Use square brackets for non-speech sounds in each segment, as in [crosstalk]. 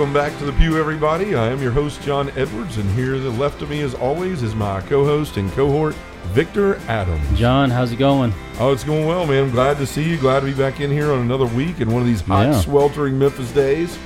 Welcome back to the Pew, everybody. I am your host, John Edwards, and here to the left of me, as always, is my co host and cohort, Victor Adams. John, how's it going? Oh, it's going well, man. Glad to see you. Glad to be back in here on another week in one of these hot, Yeah. sweltering Memphis days.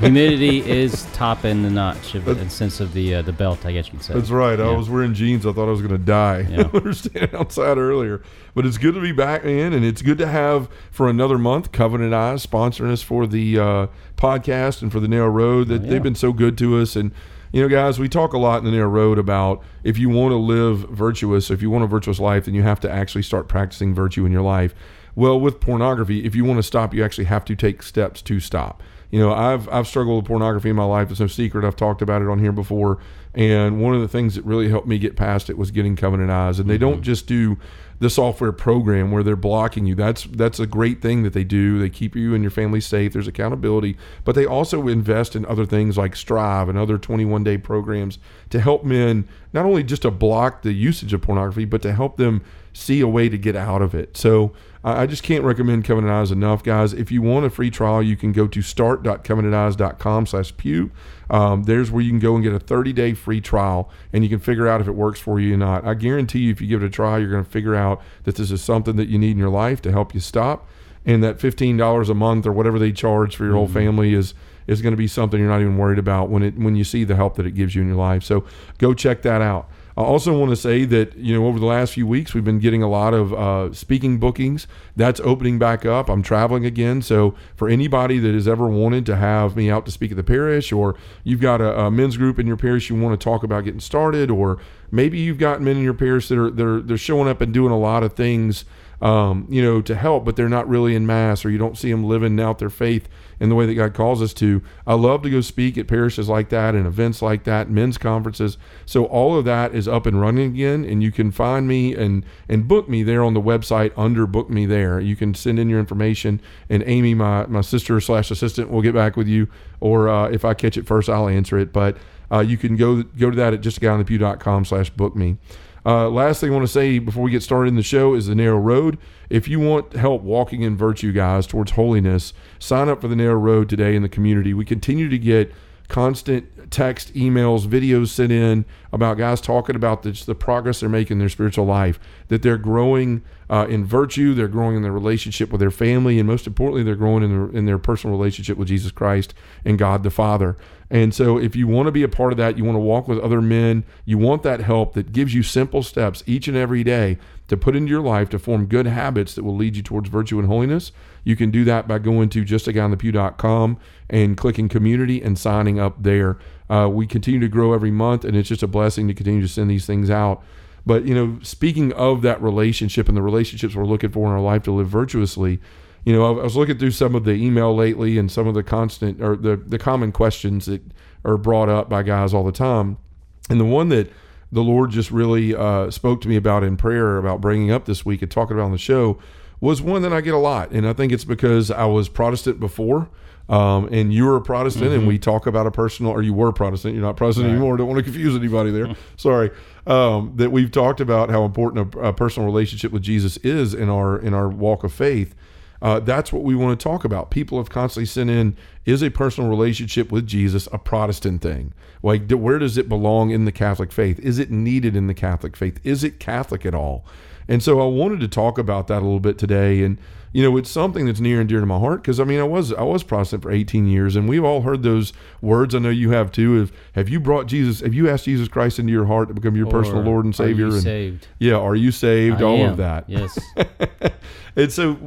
Humidity is topping the notch of, in the sense of the uh, the belt, I guess you could say. That's right. I was wearing jeans. I thought I was going to die. Yeah. [laughs] we were standing outside earlier. But it's good to be back in, and it's good to have for another month Covenant Eyes sponsoring us for the uh, podcast and for the Narrow Road. That Oh, yeah. they've been so good to us. And you know, guys, we talk a lot in the Narrow Road about if you want to live virtuous, if you want a virtuous life, then you have to actually start practicing virtue in your life. Well, with pornography, if you want to stop, you actually have to take steps to stop. You know, I've I've struggled with pornography in my life. It's no secret. I've talked about it on here before. And one of the things that really helped me get past it was getting Covenant Eyes. And they mm-hmm. don't just do the software program where they're blocking you. That's that's a great thing that they do. They keep you and your family safe. There's accountability, but they also invest in other things like Strive and other 21 day programs to help men not only just to block the usage of pornography, but to help them see a way to get out of it. So I just can't recommend Covenant Eyes enough, guys. If you want a free trial, you can go to start.covenanteyes.com slash pew. Um, there's where you can go and get a 30 day free trial and you can figure out if it works for you or not. I guarantee you, if you give it a try, you're going to figure out that this is something that you need in your life to help you stop. And that $15 a month or whatever they charge for your whole family is is going to be something you're not even worried about when it when you see the help that it gives you in your life. So go check that out. I also want to say that you know over the last few weeks we've been getting a lot of uh, speaking bookings. That's opening back up. I'm traveling again, so for anybody that has ever wanted to have me out to speak at the parish, or you've got a, a men's group in your parish you want to talk about getting started, or maybe you've got men in your parish that are they're they're showing up and doing a lot of things um, you know, to help, but they're not really in mass, or you don't see them living out their faith in the way that God calls us to. I love to go speak at parishes like that and events like that, men's conferences. So all of that is up and running again, and you can find me and and book me there on the website under book me there. You can send in your information, and Amy, my my sister slash assistant, will get back with you, or uh, if I catch it first, I'll answer it. But uh, you can go go to that at justaguyonthepew.com slash book me. Uh, last thing I want to say before we get started in the show is the narrow road. If you want help walking in virtue, guys, towards holiness, sign up for the narrow road today in the community. We continue to get constant text, emails, videos sent in about guys talking about the, the progress they're making in their spiritual life, that they're growing uh, in virtue, they're growing in their relationship with their family, and most importantly, they're growing in their, in their personal relationship with Jesus Christ and God the Father. And so, if you want to be a part of that, you want to walk with other men, you want that help that gives you simple steps each and every day to put into your life to form good habits that will lead you towards virtue and holiness, you can do that by going to justaguyonthepew.com and clicking community and signing up there. Uh, we continue to grow every month, and it's just a blessing to continue to send these things out. But, you know, speaking of that relationship and the relationships we're looking for in our life to live virtuously, you know, I was looking through some of the email lately and some of the constant or the, the common questions that are brought up by guys all the time. And the one that the Lord just really uh, spoke to me about in prayer about bringing up this week and talking about on the show was one that I get a lot. And I think it's because I was Protestant before. Um, and you were a Protestant, and we talk about a personal, or you were Protestant. You're not Protestant anymore. Don't want to confuse anybody there. [laughs] Sorry. Um, that we've talked about how important a, a personal relationship with Jesus is in our in our walk of faith. Uh, that's what we want to talk about. People have constantly sent in: Is a personal relationship with Jesus a Protestant thing? Like, where does it belong in the Catholic faith? Is it needed in the Catholic faith? Is it Catholic at all? And so I wanted to talk about that a little bit today. And you know, it's something that's near and dear to my heart because I mean, I was I was Protestant for 18 years, and we've all heard those words. I know you have too. Of have you brought Jesus? Have you asked Jesus Christ into your heart to become your personal Lord and are you Savior? and saved? yeah, are you saved? I all am. of that. Yes. [laughs] and so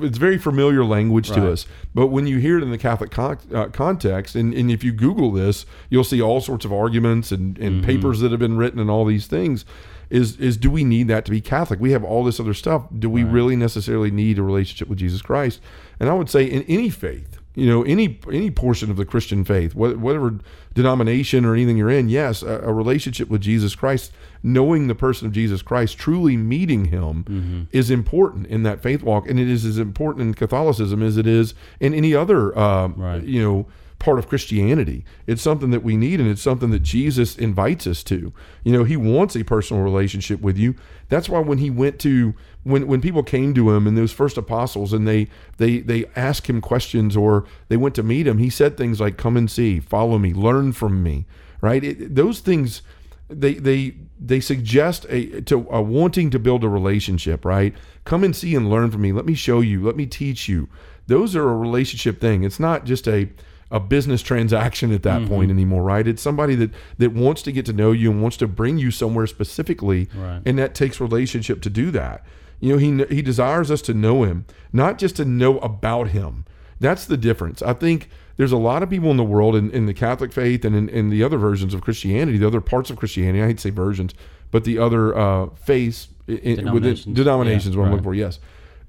it's very familiar language to us. But when you hear it in the Catholic con- uh, context, and, and if you Google this, you'll see all sorts of arguments and, and Mm-hmm. papers that have been written and all these things. Is is do we need that to be Catholic? We have all this other stuff. Do we really necessarily need a relationship with Jesus Christ? And I would say in any faith, you know any any portion of the Christian faith, whatever denomination or anything you're in, yes, a, a, relationship with Jesus Christ, knowing the person of Jesus Christ, truly meeting Him, mm-hmm. is important in that faith walk, and it is as important in Catholicism as it is in any other, uh, right. you know part of Christianity. It's something that we need and it's something that Jesus invites us to. You know, he wants a personal relationship with you. That's why when he went to when when people came to him and those first apostles and they they they asked him questions or they went to meet him, he said things like come and see, follow me, learn from me, right? It, those things they they they suggest a to a wanting to build a relationship, right? Come and see and learn from me. Let me show you. Let me teach you. Those are a relationship thing. It's not just a a business transaction at that mm-hmm. point anymore, right? It's somebody that that wants to get to know you and wants to bring you somewhere specifically, right. and that takes relationship to do that. You know, he he desires us to know him, not just to know about him. That's the difference. I think there's a lot of people in the world in, in the Catholic faith and in, in the other versions of Christianity, the other parts of Christianity. I hate to say versions, but the other uh, faiths in, within denominations. Yeah, what right. I'm looking for. Yes,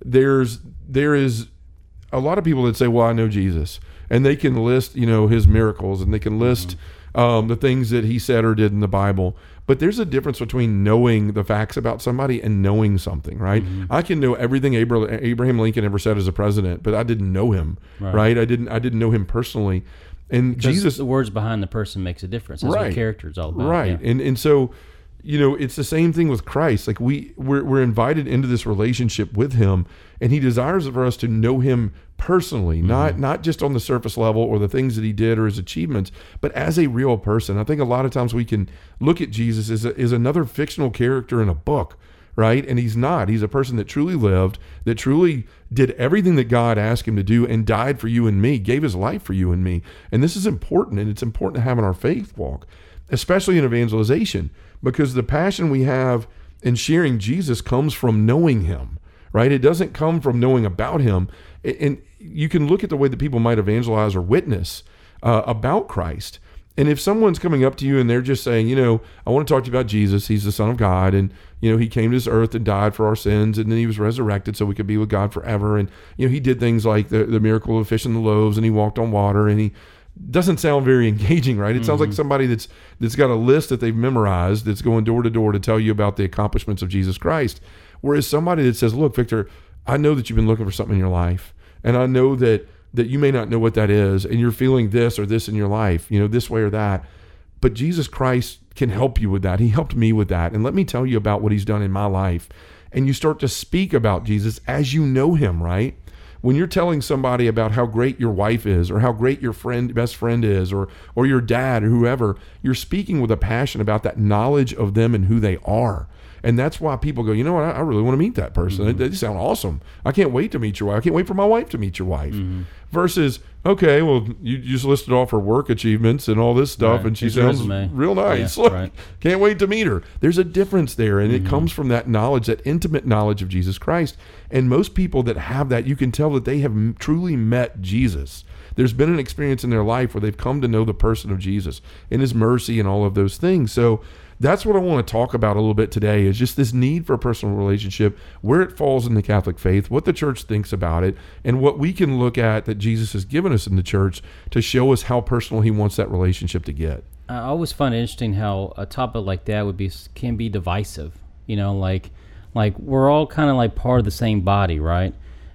there's there is a lot of people that say, "Well, I know Jesus." And they can list you know his miracles and they can list mm-hmm. um, the things that he said or did in the Bible. But there's a difference between knowing the facts about somebody and knowing something, right? Mm-hmm. I can know everything Abraham Lincoln ever said as a president, but I didn't know him, right? right? I didn't I didn't know him personally. And because Jesus, the words behind the person makes a difference. That's right. what character is all about. Right. Yeah. And and so you know it's the same thing with christ. Like we we're, we're invited into this relationship with him and he desires for us to know him personally mm-hmm. not not just on the surface level or the things that he did or his achievements but as a real person. I think a lot of times we can look at jesus as, a, as another fictional character in a book right? And he's not. He's a person that truly lived that truly did everything that god asked him to do and died for you and me gave his life for you and me. And this is important and it's important to have in our faith walk especially in evangelization because the passion we have in sharing Jesus comes from knowing him, right? It doesn't come from knowing about him. And you can look at the way that people might evangelize or witness uh, about Christ. And if someone's coming up to you and they're just saying, you know, I want to talk to you about Jesus, he's the Son of God, and, you know, he came to this earth and died for our sins, and then he was resurrected so we could be with God forever. And, you know, he did things like the, the miracle of fish and the loaves, and he walked on water, and he doesn't sound very [laughs] engaging, right? It mm-hmm. sounds like mm-hmm. somebody that's that's got a list that they've memorized that's going door to door to tell you about the accomplishments of Jesus Christ. Whereas somebody that says, "Look, Victor, I know that you've been looking for something in your life, and I know that that you may not know what that is, and you're feeling this or this in your life, you know, this way or that, but Jesus Christ can help you with that. He helped me with that, and let me tell you about what He's done in my life." And you start to speak about Jesus as you know Him, right? When you're telling somebody about how great your wife is or how great your friend best friend is or or your dad or whoever you're speaking with a passion about that knowledge of them and who they are and that's why people go, you know what? I, I really want to meet that person. Mm-hmm. They, they, sound awesome. I can't wait to meet your wife. I can't wait for my wife to meet your wife. Mm-hmm. Versus, okay, well, you just listed off her work achievements and all this stuff, right. and she sounds real nice. Yeah, right. Can't wait to meet her. There's a difference there, and mm-hmm. it comes from that knowledge, that intimate knowledge of Jesus Christ. And most people that have that, you can tell that they have truly met Jesus there's been an experience in their life where they've come to know the person of Jesus and his mercy and all of those things. So that's what I want to talk about a little bit today is just this need for a personal relationship, where it falls in the Catholic faith, what the church thinks about it, and what we can look at that Jesus has given us in the church to show us how personal he wants that relationship to get. I always find it interesting how a topic like that would be can be divisive. You know, like like we're all kind of like part of the same body, right?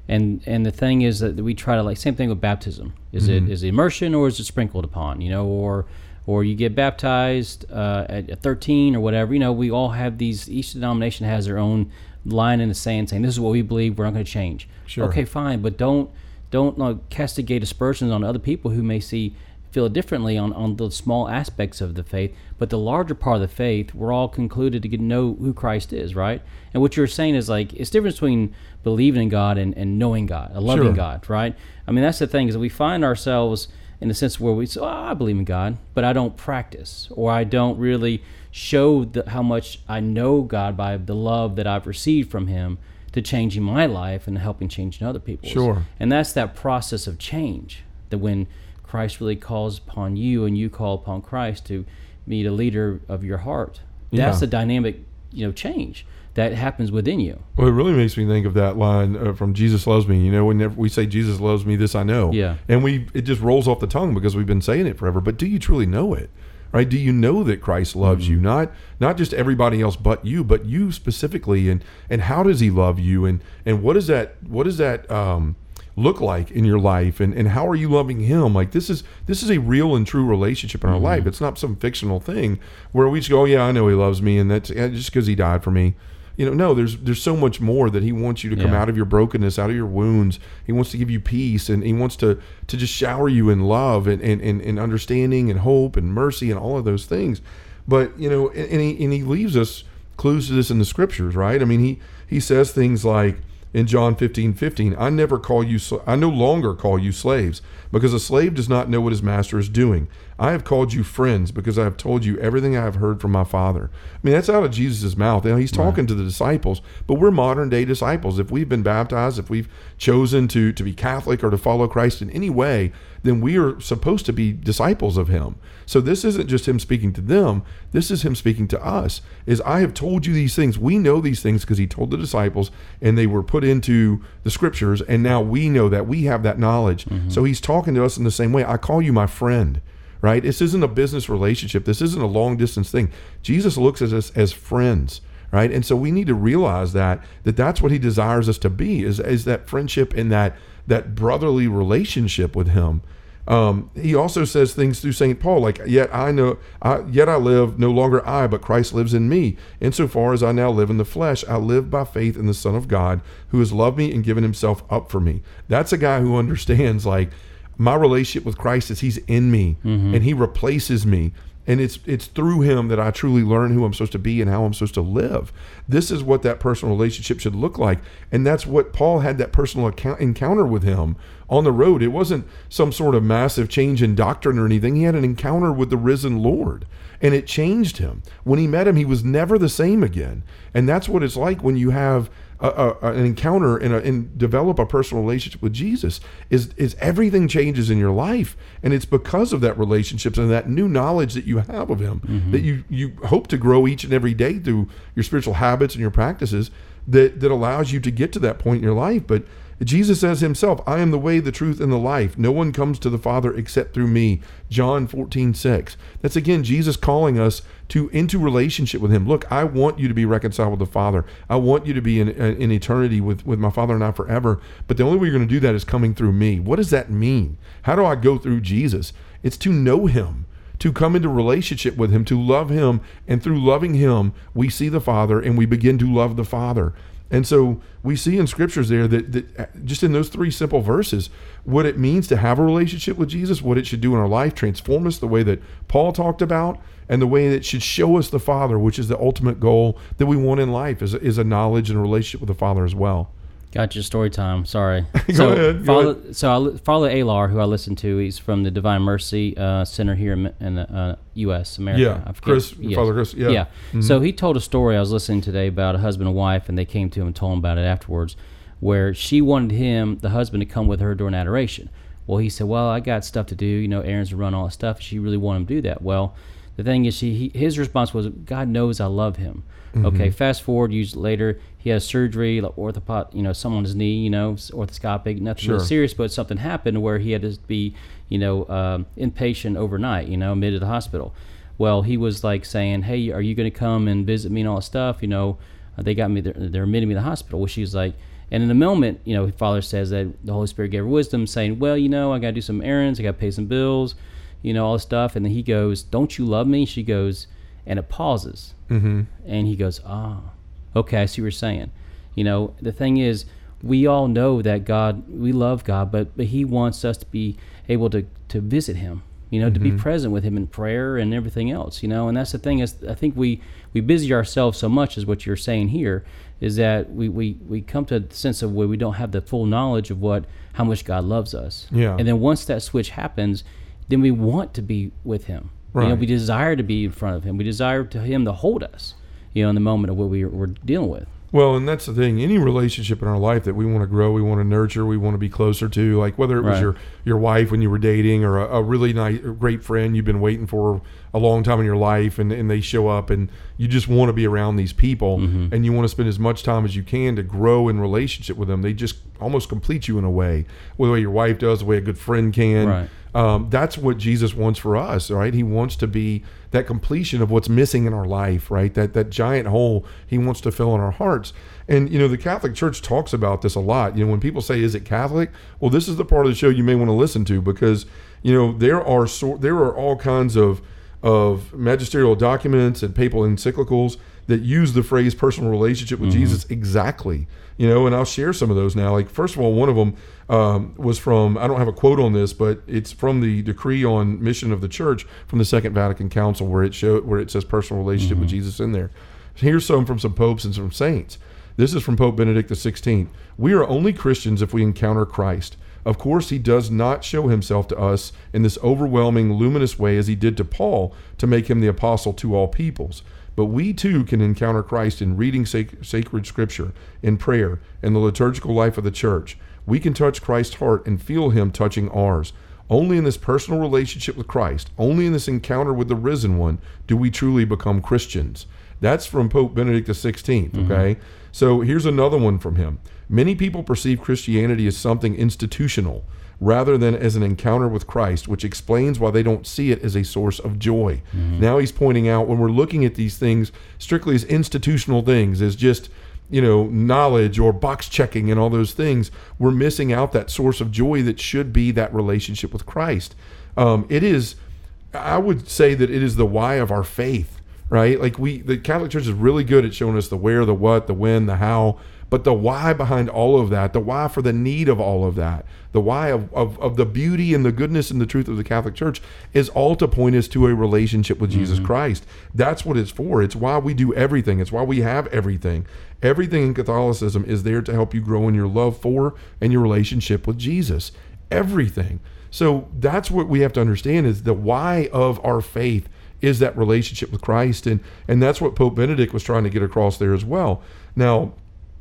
And and the thing is that we try to like same thing with baptism. Is mm-hmm. it is it immersion or is it sprinkled upon? You know, or or you get baptized uh, at 13 or whatever. You know, we all have these. Each denomination has their own line in the sand saying this is what we believe. We're not going to change. Sure. Okay, fine, but don't don't uh, castigate aspersions on other people who may see feel differently on, on the small aspects of the faith, but the larger part of the faith, we're all concluded to get know who Christ is, right? And what you're saying is like it's difference between believing in God and, and knowing God, loving sure. God, right? I mean that's the thing is we find ourselves in the sense where we say, oh, I believe in God, but I don't practice, or I don't really show the, how much I know God by the love that I've received from Him to changing my life and helping changing other people's. Sure. And that's that process of change that when Christ really calls upon you and you call upon Christ to be the leader of your heart, that's yeah. the dynamic you know change that happens within you. Well, it really makes me think of that line uh, from Jesus loves me. You know, whenever we say Jesus loves me, this I know. Yeah. And we it just rolls off the tongue because we've been saying it forever. But do you truly know it? Right? Do you know that Christ loves Mm-hmm. you? Not not just everybody else but you, but you specifically. And and how does He love you? And and what is that? What does that um, look like in your life? And and how are you loving Him? Like this is this is a real and true relationship in our Mm-hmm. life. It's not some fictional thing where we just go, oh, yeah, I know He loves me, and that's just because He died for me you know no there's there's so much more that he wants you to come Yeah. out of your brokenness out of your wounds. He wants to give you peace and he wants to to just shower you in love and and, and, and understanding and hope and mercy and all of those things. But you know and, and he and he leaves us clues to this in the scriptures right? I mean he he says things like in John 15, 15, I never call you, I no longer call you slaves, because a slave does not know what his master is doing. I have called you friends, because I have told you everything I have heard from my Father. I mean, that's out of Jesus' mouth. Now, he's talking to the disciples, but we're modern day disciples. If we've been baptized, if we've chosen to, to be Catholic or to follow Christ in any way, then we are supposed to be disciples of him. So this isn't just him speaking to them, this is him speaking to us. Is I have told you these things. We know these things because he told the disciples and they were put into the scriptures and now we know that we have that knowledge. Mm-hmm. So he's talking to us in the same way. I call you my friend. Right? This isn't a business relationship. This isn't a long distance thing. Jesus looks at us as friends right and so we need to realize that that that's what he desires us to be is is that friendship and that that brotherly relationship with him um, he also says things through St. Paul, like, yet I know, I, yet I live, no longer I, but Christ lives in me. Insofar as I now live in the flesh, I live by faith in the Son of God, who has loved me and given himself up for me. That's a guy who [laughs] understands, like, my relationship with Christ is he's in me and he replaces me. And it's it's through him that I truly learn who I'm supposed to be and how I'm supposed to live. This is what that personal relationship should look like, and that's what Paul had that personal account, encounter with him on the road. It wasn't some sort of massive change in doctrine or anything. He had an encounter with the risen Lord, and it changed him. When he met him, he was never the same again. And that's what it's like when you have a, a, an encounter and, a, and develop a personal relationship with Jesus is is everything changes in your life and it's because of that relationship and that new knowledge that you have of him mm-hmm. that you you hope to grow each and every day through your spiritual habits and your practices that that allows you to get to that point in your life but Jesus says himself, I am the way, the truth, and the life. No one comes to the Father except through me. John 14, 6. That's again Jesus calling us to into relationship with him. Look, I want you to be reconciled with the Father. I want you to be in, uh, in eternity with, with my Father and I forever. But the only way you're going to do that is coming through me. What does that mean? How do I go through Jesus? It's to know him to come into relationship with him, to love him, and through loving him, we see the Father and we begin to love the Father. And so we see in scriptures there that, that uh, just in those three simple verses, what it means to have a relationship with Jesus, what it should do in our life, transform us the way that Paul talked about, and the way that should show us the Father, which is the ultimate goal that we want in life, is, is a knowledge and a relationship with the Father as well. Got your story time. Sorry. [laughs] Go so, ahead, go Father, so I Alar, who I listen to, he's from the Divine Mercy uh, Center here in, in uh, U.S. America. Yeah, Chris, yes. Father Chris, yeah. Yeah. Mm-hmm. So he told a story I was listening today about a husband and wife, and they came to him and told him about it afterwards, where she wanted him, the husband, to come with her during adoration. Well, he said, "Well, I got stuff to do, you know, errands to run, all that stuff." She really wanted him to do that. Well, the thing is, she he, his response was, "God knows I love him." Mm-hmm. Okay, fast forward years later, he has surgery, like orthopod, you know, something on his knee, you know, orthoscopic, nothing really serious, but something happened where he had to be, you know, um, inpatient overnight, you know, admitted to the hospital. Well, he was like saying, "Hey, are you going to come and visit me and all that stuff?" You know, uh, they got me, they're, they're admitting me to the hospital. Well, she was like, and in the moment, you know, Father says that the Holy Spirit gave her wisdom, saying, "Well, you know, I got to do some errands, I got to pay some bills, you know, all this stuff." And then he goes, "Don't you love me?" She goes, and it pauses, Mm-hmm. and he goes, "Ah, okay, I see what you're saying." You know, the thing is, we all know that God, we love God, but but He wants us to be able to to visit Him. You know, to be present with Him in prayer and everything else. You know, and that's the thing is, I think we we busy ourselves so much, is what you're saying here, is that we we we come to the sense of where we don't have the full knowledge of what how much God loves us. Yeah. And then once that switch happens, then we want to be with Him. You know, we desire to be in front of Him. We desire to Him to hold us. You know, in the moment of what we, we're dealing with. Well, and that's the thing. Any relationship in our life that we want to grow, we want to nurture, we want to be closer to, like whether it was Right. your your wife when you were dating, or a, a really nice, great friend you've been waiting for a long time in your life, and, and they show up, and you just want to be around these people, Mm-hmm. and you want to spend as much time as you can to grow in relationship with them. They just almost complete you in a way, the way your wife does, the way a good friend can. Right. Um, that's what Jesus wants for us, right? He wants to be that completion of what's missing in our life, right? That that giant hole He wants to fill in our hearts. And you know, the Catholic Church talks about this a lot. You know, when people say, "Is it Catholic?" Well, this is the part of the show you may want to listen to because you know there are so, there are all kinds of of magisterial documents and papal encyclicals that use the phrase personal relationship with Jesus exactly. You know, and I'll share some of those now. Like, first of all, one of them um, was from, I don't have a quote on this, but it's from the decree on mission of the church from the Second Vatican Council where it showed, where it says personal relationship with Jesus in there. Here's some from some popes and some saints. This is from Pope Benedict XVI. We are only Christians if we encounter Christ. Of course, he does not show himself to us in this overwhelming, luminous way as he did to Paul to make him the apostle to all peoples. But we too can encounter Christ in reading sac- sacred scripture, in prayer, in the liturgical life of the church. We can touch Christ's heart and feel him touching ours. Only in this personal relationship with Christ, only in this encounter with the risen one, do we truly become Christians. That's from Pope Benedict XVI, mm-hmm. okay? So here's another one from him. Many people perceive Christianity as something institutional rather than as an encounter with Christ, which explains why they don't see it as a source of joy. Now he's pointing out when we're looking at these things strictly as institutional things, as just you know knowledge or box checking and all those things, we're missing out that source of joy that should be that relationship with Christ. Um, it is, I would say that it is the why of our faith, right? Like we, the Catholic Church is really good at showing us the where, the what, the when, the how, but the why behind all of that, the why for the need of all of that, the why of, of, of the beauty and the goodness and the truth of the Catholic Church is all to point us to a relationship with Jesus mm-hmm. Christ. That's what it's for. It's why we do everything. It's why we have everything. Everything in Catholicism is there to help you grow in your love for and your relationship with Jesus. Everything. So that's what we have to understand is the why of our faith is that relationship with Christ, and and that's what Pope Benedict was trying to get across there as well. Now,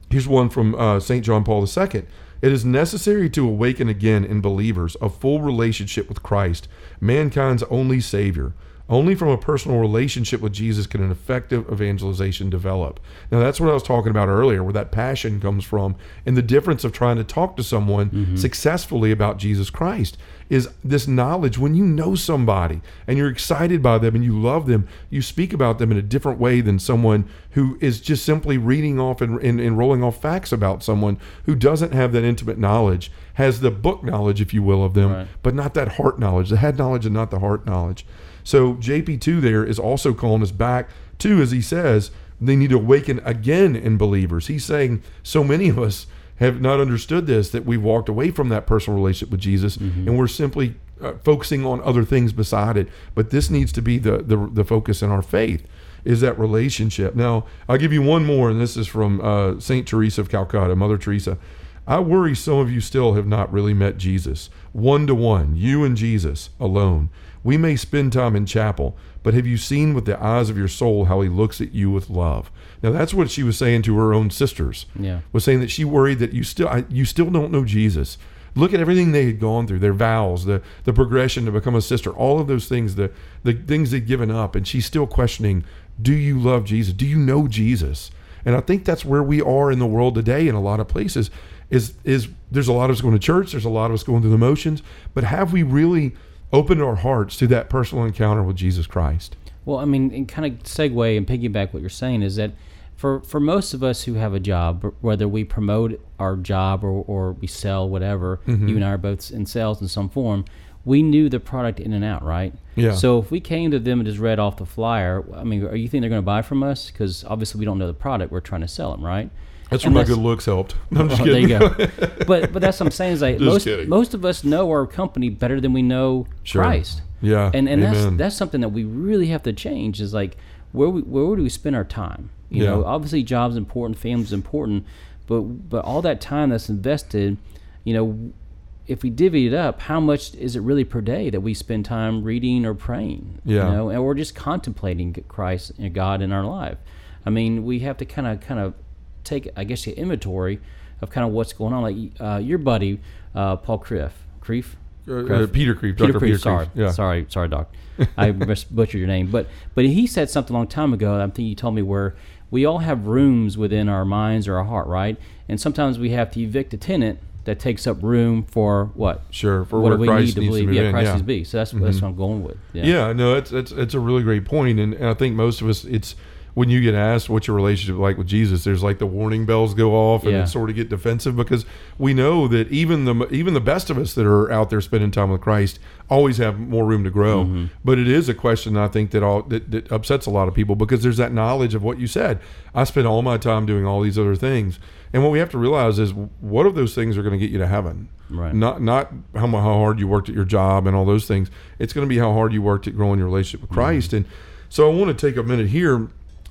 here's one from uh, Saint John Paul II. It is necessary to awaken again in believers a full relationship with Christ, mankind's only Savior. Only from a personal relationship with Jesus can an effective evangelization develop. Now, that's what I was talking about earlier, where that passion comes from, and the difference of trying to talk to someone mm-hmm. successfully about Jesus Christ is this knowledge. When you know somebody and you're excited by them and you love them, you speak about them in a different way than someone who is just simply reading off and, and, and rolling off facts about someone who doesn't have that intimate knowledge, has the book knowledge, if you will, of them, Right. but not that heart knowledge, the head knowledge and not the heart knowledge. So JP2 there is also calling us back to, as he says, they need to awaken again in believers. He's saying so many of us have not understood this that we've walked away from that personal relationship with Jesus and we're simply uh, focusing on other things beside it. But this needs to be the, the the focus in our faith is that relationship. Now I'll give you one more, and this is from uh, Saint Teresa of Calcutta, Mother Teresa. I worry some of you still have not really met Jesus. One to one, you and Jesus alone. We may spend time in chapel, but have you seen with the eyes of your soul how he looks at you with love? Now that's what she was saying to her own sisters. Yeah. Was saying that she worried that you still I, you still don't know Jesus. Look at everything they had gone through, their vows, the the progression to become a sister, all of those things, the the things they'd given up, and she's still questioning, do you love Jesus? Do you know Jesus? And I think that's where we are in the world today in a lot of places. Is is there's a lot of us going to church, there's a lot of us going through the motions, but have we really opened our hearts to that personal encounter with Jesus Christ? Well, I mean, and kind of segue and piggyback what you're saying is that for for most of us who have a job, whether we promote our job or, or we sell whatever, Mm-hmm. you and I are both in sales in some form. We knew the product in and out, right? Yeah. So if we came to them and just read off the flyer, I mean, are you think they're going to buy from us? Because obviously we don't know the product we're trying to sell them, right? That's where my good looks helped. [laughs] No, I'm just Oh, there you go. [laughs] but but that's what I'm saying is like most kidding. most of us know our company better than we know Sure. Christ. Yeah, And and that's amen. that's something that we really have to change is like where we where do we spend our time? You Yeah. know, obviously job's important, family's important, but but all that time that's invested, you know, if we divvy it up, how much is it really per day that we spend time reading or praying? Yeah. You know, and we're just contemplating Christ and God in our life. I mean, we have to kind of kind of take, I guess, the inventory of kind of what's going on. Like uh, your buddy, uh, Paul Krief, Krief, Uh, uh, Peter Creep, Peter Dr. Peter sorry. Yeah. sorry, sorry, doc. [laughs] I butchered your name, but but he said something a long time ago. I think you told me where we all have rooms within our minds or our heart, right? And sometimes we have to evict a tenant that takes up room for what? Sure, for what do we Christ need to needs to believe? yeah, in, Christ yeah. Mm-hmm. is be. So that's that's what I'm going with. Yeah. Yeah, no, it's it's it's a really great point, and, and I think most of us, it's when you get asked what's your relationship like with Jesus, there's like the warning bells go off, and Yeah. sort of get defensive because we know that even the even the best of us that are out there spending time with Christ always have more room to grow. Mm-hmm. But it is a question I think that all that, that upsets a lot of people because there's that knowledge of what you said. I spend all my time doing all these other things, and what we have to realize is what of those things are going to get you to heaven. Right. Not not how how hard you worked at your job and all those things. It's going to be how hard you worked at growing your relationship with Christ. And so I want to take a minute here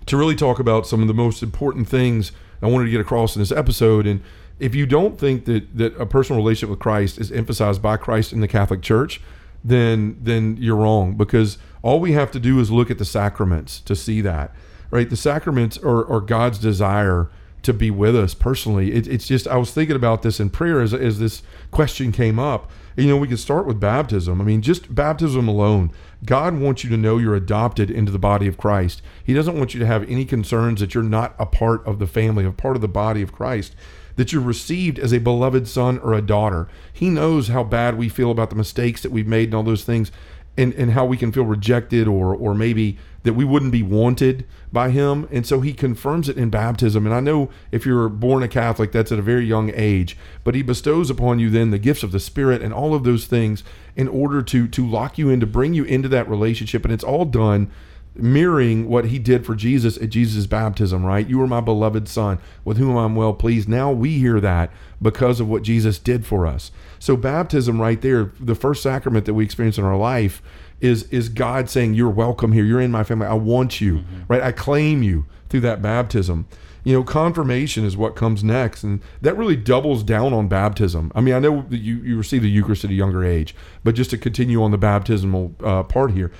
to really talk about some of the most important things I wanted to get across in this episode. And if you don't think that that a personal relationship with Christ is emphasized by Christ in the Catholic Church, then then you're wrong because all we have to do is look at the sacraments to see that. Right? The sacraments are, are God's desire to be with us personally. It, it's just I was thinking about this in prayer as, as this question came up. You know, we could start with baptism. I mean, just baptism alone. God wants you to know you're adopted into the body of Christ. He doesn't want you to have any concerns that you're not a part of the family, a part of the body of Christ, that you're received as a beloved son or a daughter. He knows how bad we feel about the mistakes that we've made and all those things and, and how we can feel rejected or or maybe that we wouldn't be wanted by him and so he confirms it in baptism and i know if you're born a catholic that's at a very young age but he bestows upon you then the gifts of the spirit and all of those things in order to to lock you in to bring you into that relationship and it's all done mirroring what he did for Jesus at Jesus' baptism, right? You are my beloved son with whom I'm well pleased. Now we hear that because of what Jesus did for us. So baptism right there, the first sacrament that we experience in our life is is God saying you're welcome here. You're in my family. I want you, right? I claim you through that baptism. You know, confirmation is what comes next, and that really doubles down on baptism. I mean, I know that you, you receive the Eucharist at a younger age, but just to continue on the baptismal uh, part here,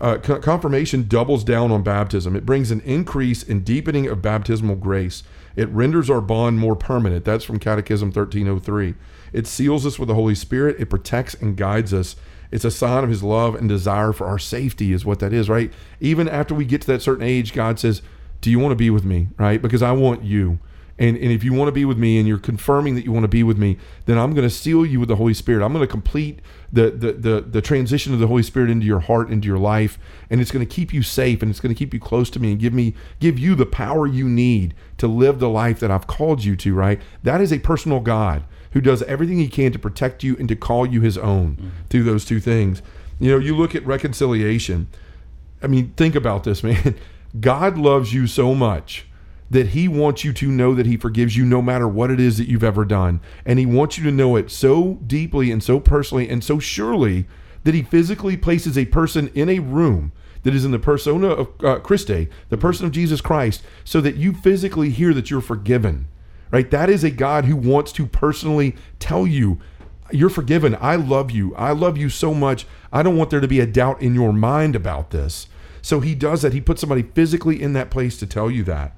uh, co- confirmation doubles down on baptism. It brings an increase in deepening of baptismal grace. It renders our bond more permanent. That's from Catechism 1303. It seals us with the Holy Spirit. It protects and guides us. It's a sign of His love and desire for our safety, is what that is, right? Even after we get to that certain age, God says, Do you want to be with me, right? Because I want you. And, and if you want to be with me and you're confirming that you want to be with me, then I'm going to seal you with the Holy Spirit. I'm going to complete the, the, the, the transition of the Holy Spirit into your heart, into your life. And it's going to keep you safe and it's going to keep you close to me and give me, give you the power you need to live the life that I've called you to, right? That is a personal God who does everything he can to protect you and to call you his own through those two things. You know, you look at reconciliation. I mean, think about this, [laughs] man. God loves you so much that he wants you to know that he forgives you no matter what it is that you've ever done. And he wants you to know it so deeply and so personally and so surely that he physically places a person in a room that is in the persona of uh, Christi, the person of Jesus Christ, so that you physically hear that you're forgiven. Right? That is a God who wants to personally tell you you're forgiven. I love you. I love you so much. I don't want there to be a doubt in your mind about this. So he does that. He puts somebody physically in that place to tell you that.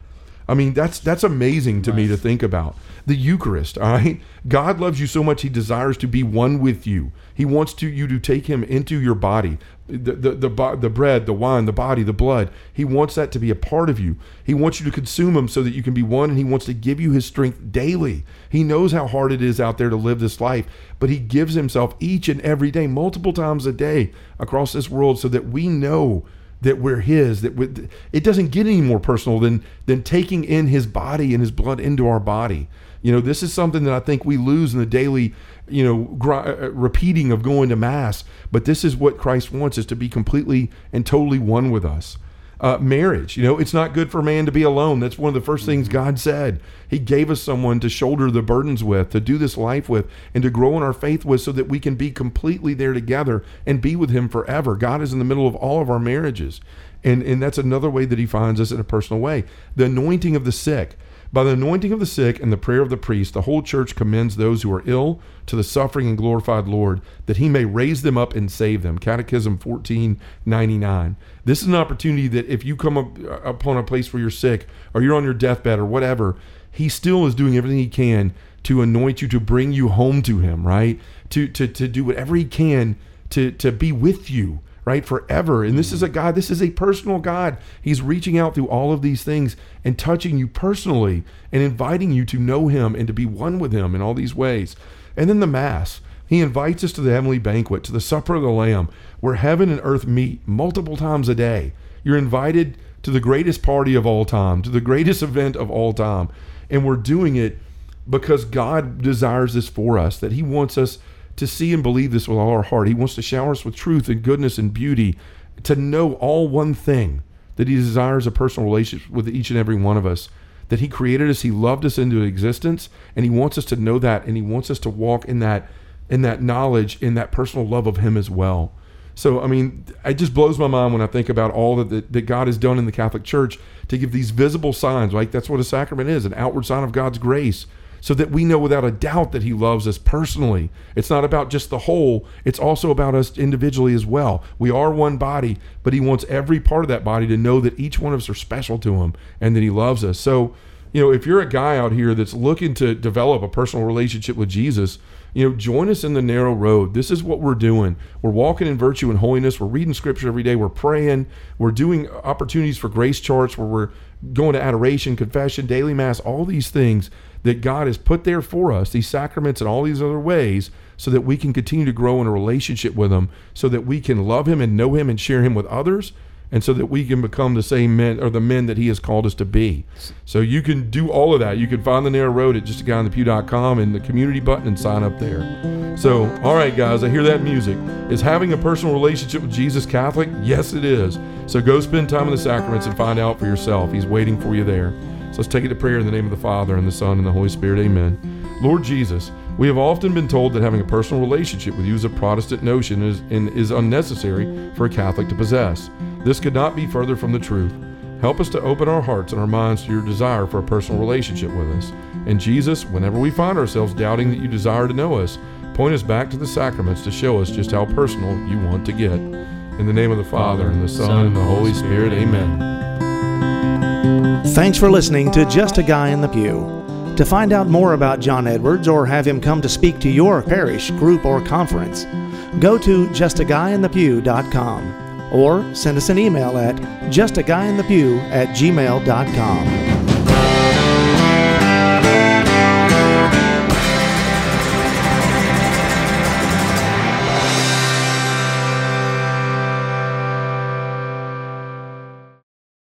I mean, that's that's amazing to me to think about. The Eucharist, all right? God loves you so much he desires to be one with you. He wants to you to take him into your body. The the the, the bread, the wine, the body, the blood. He wants that to be a part of you. He wants you to consume him so that you can be one and he wants to give you his strength daily. He knows how hard it is out there to live this life, but he gives himself each and every day, multiple times a day across this world so that we know that we're his that we, it doesn't get any more personal than than taking in his body and his blood into our body you know this is something that i think we lose in the daily you know gr- uh, repeating of going to mass but this is what christ wants is to be completely and totally one with us. Uh, marriage you know it's not good for man to be alone. That's one of the first things god said. He gave us someone to shoulder the burdens with to do this life with and to grow in our faith with so that we can be completely there together and be with him forever. God is in the middle of all of our marriages. And and that's another way that he finds us in a personal way. The anointing of the sick by the anointing of the sick and the prayer of the priest, the whole church commends those who are ill to the suffering and glorified Lord, that he may raise them up and save them. Catechism 1499. This is an opportunity that if you come up uh, upon a place where you're sick or you're on your deathbed or whatever, He still is doing everything he can to anoint you, to bring you home to him, right? To to to do whatever he can to to be with you, right? Forever. And this is a God, this is a personal God. He's reaching out through all of these things and touching you personally and inviting you to know him and to be one with him in all these ways. And then the mass. He invites us to the heavenly banquet, to the supper of the Lamb, where heaven and earth meet multiple times a day. You're invited to the greatest party of all time, to the greatest [laughs] event of all time. And we're doing it because God desires this for us, that He wants us to see and believe this with all our heart. He wants to shower us with truth and goodness and beauty, to know all one thing that He desires a personal relationship with each and every one of us. That He created us, He loved us into existence, and He wants us to know that, and He wants us to walk in that in that knowledge, in that personal love of Him as well. So, I mean, it just blows my mind when I think about all that, that, that God has done in the Catholic Church to give these visible signs. Like that's what a sacrament is an outward sign of God's grace, so that we know without a doubt that He loves us personally. It's not about just the whole, it's also about us individually as well. We are one body, but He wants every part of that body to know that each one of us are special to Him and that He loves us. So, you know, if you're a guy out here that's looking to develop a personal relationship with Jesus, you know, join us in the narrow road. This is what we're doing. We're walking in virtue and holiness. We're reading scripture every day. We're praying. We're doing opportunities for grace charts where we're going to adoration, confession, daily mass, all these things that God has put there for us, these sacraments and all these other ways, so that we can continue to grow in a relationship with Him, so that we can love Him and know Him and share Him with others, and so that we can become the same men or the men that he has called us to be. So you can do all of that. You can find the narrow road at justaguyonthepew.com and the community button and sign up there. So, all right, guys, I hear that music. Is having a personal relationship with Jesus Catholic? Yes, it is. So go spend time in the sacraments and find out for yourself. He's waiting for you there. So let's take it to prayer in the name of the Father and the Son and the Holy Spirit. Amen. Lord Jesus, we have often been told that having a personal relationship with you is a Protestant notion is, and is unnecessary for a Catholic to possess. This could not be further from the truth. Help us to open our hearts and our minds to your desire for a personal relationship with us. And Jesus, whenever we find ourselves doubting that you desire to know us, point us back to the sacraments to show us just how personal you want to get. In the name of the Father, and the Son, and the Holy Spirit, amen. Thanks for listening to Just a Guy in the Pew. To find out more about John Edwards or have him come to speak to your parish, group, or conference, go to justaguyinthepew.com or send us an email at justaguyinthepew at gmail.com.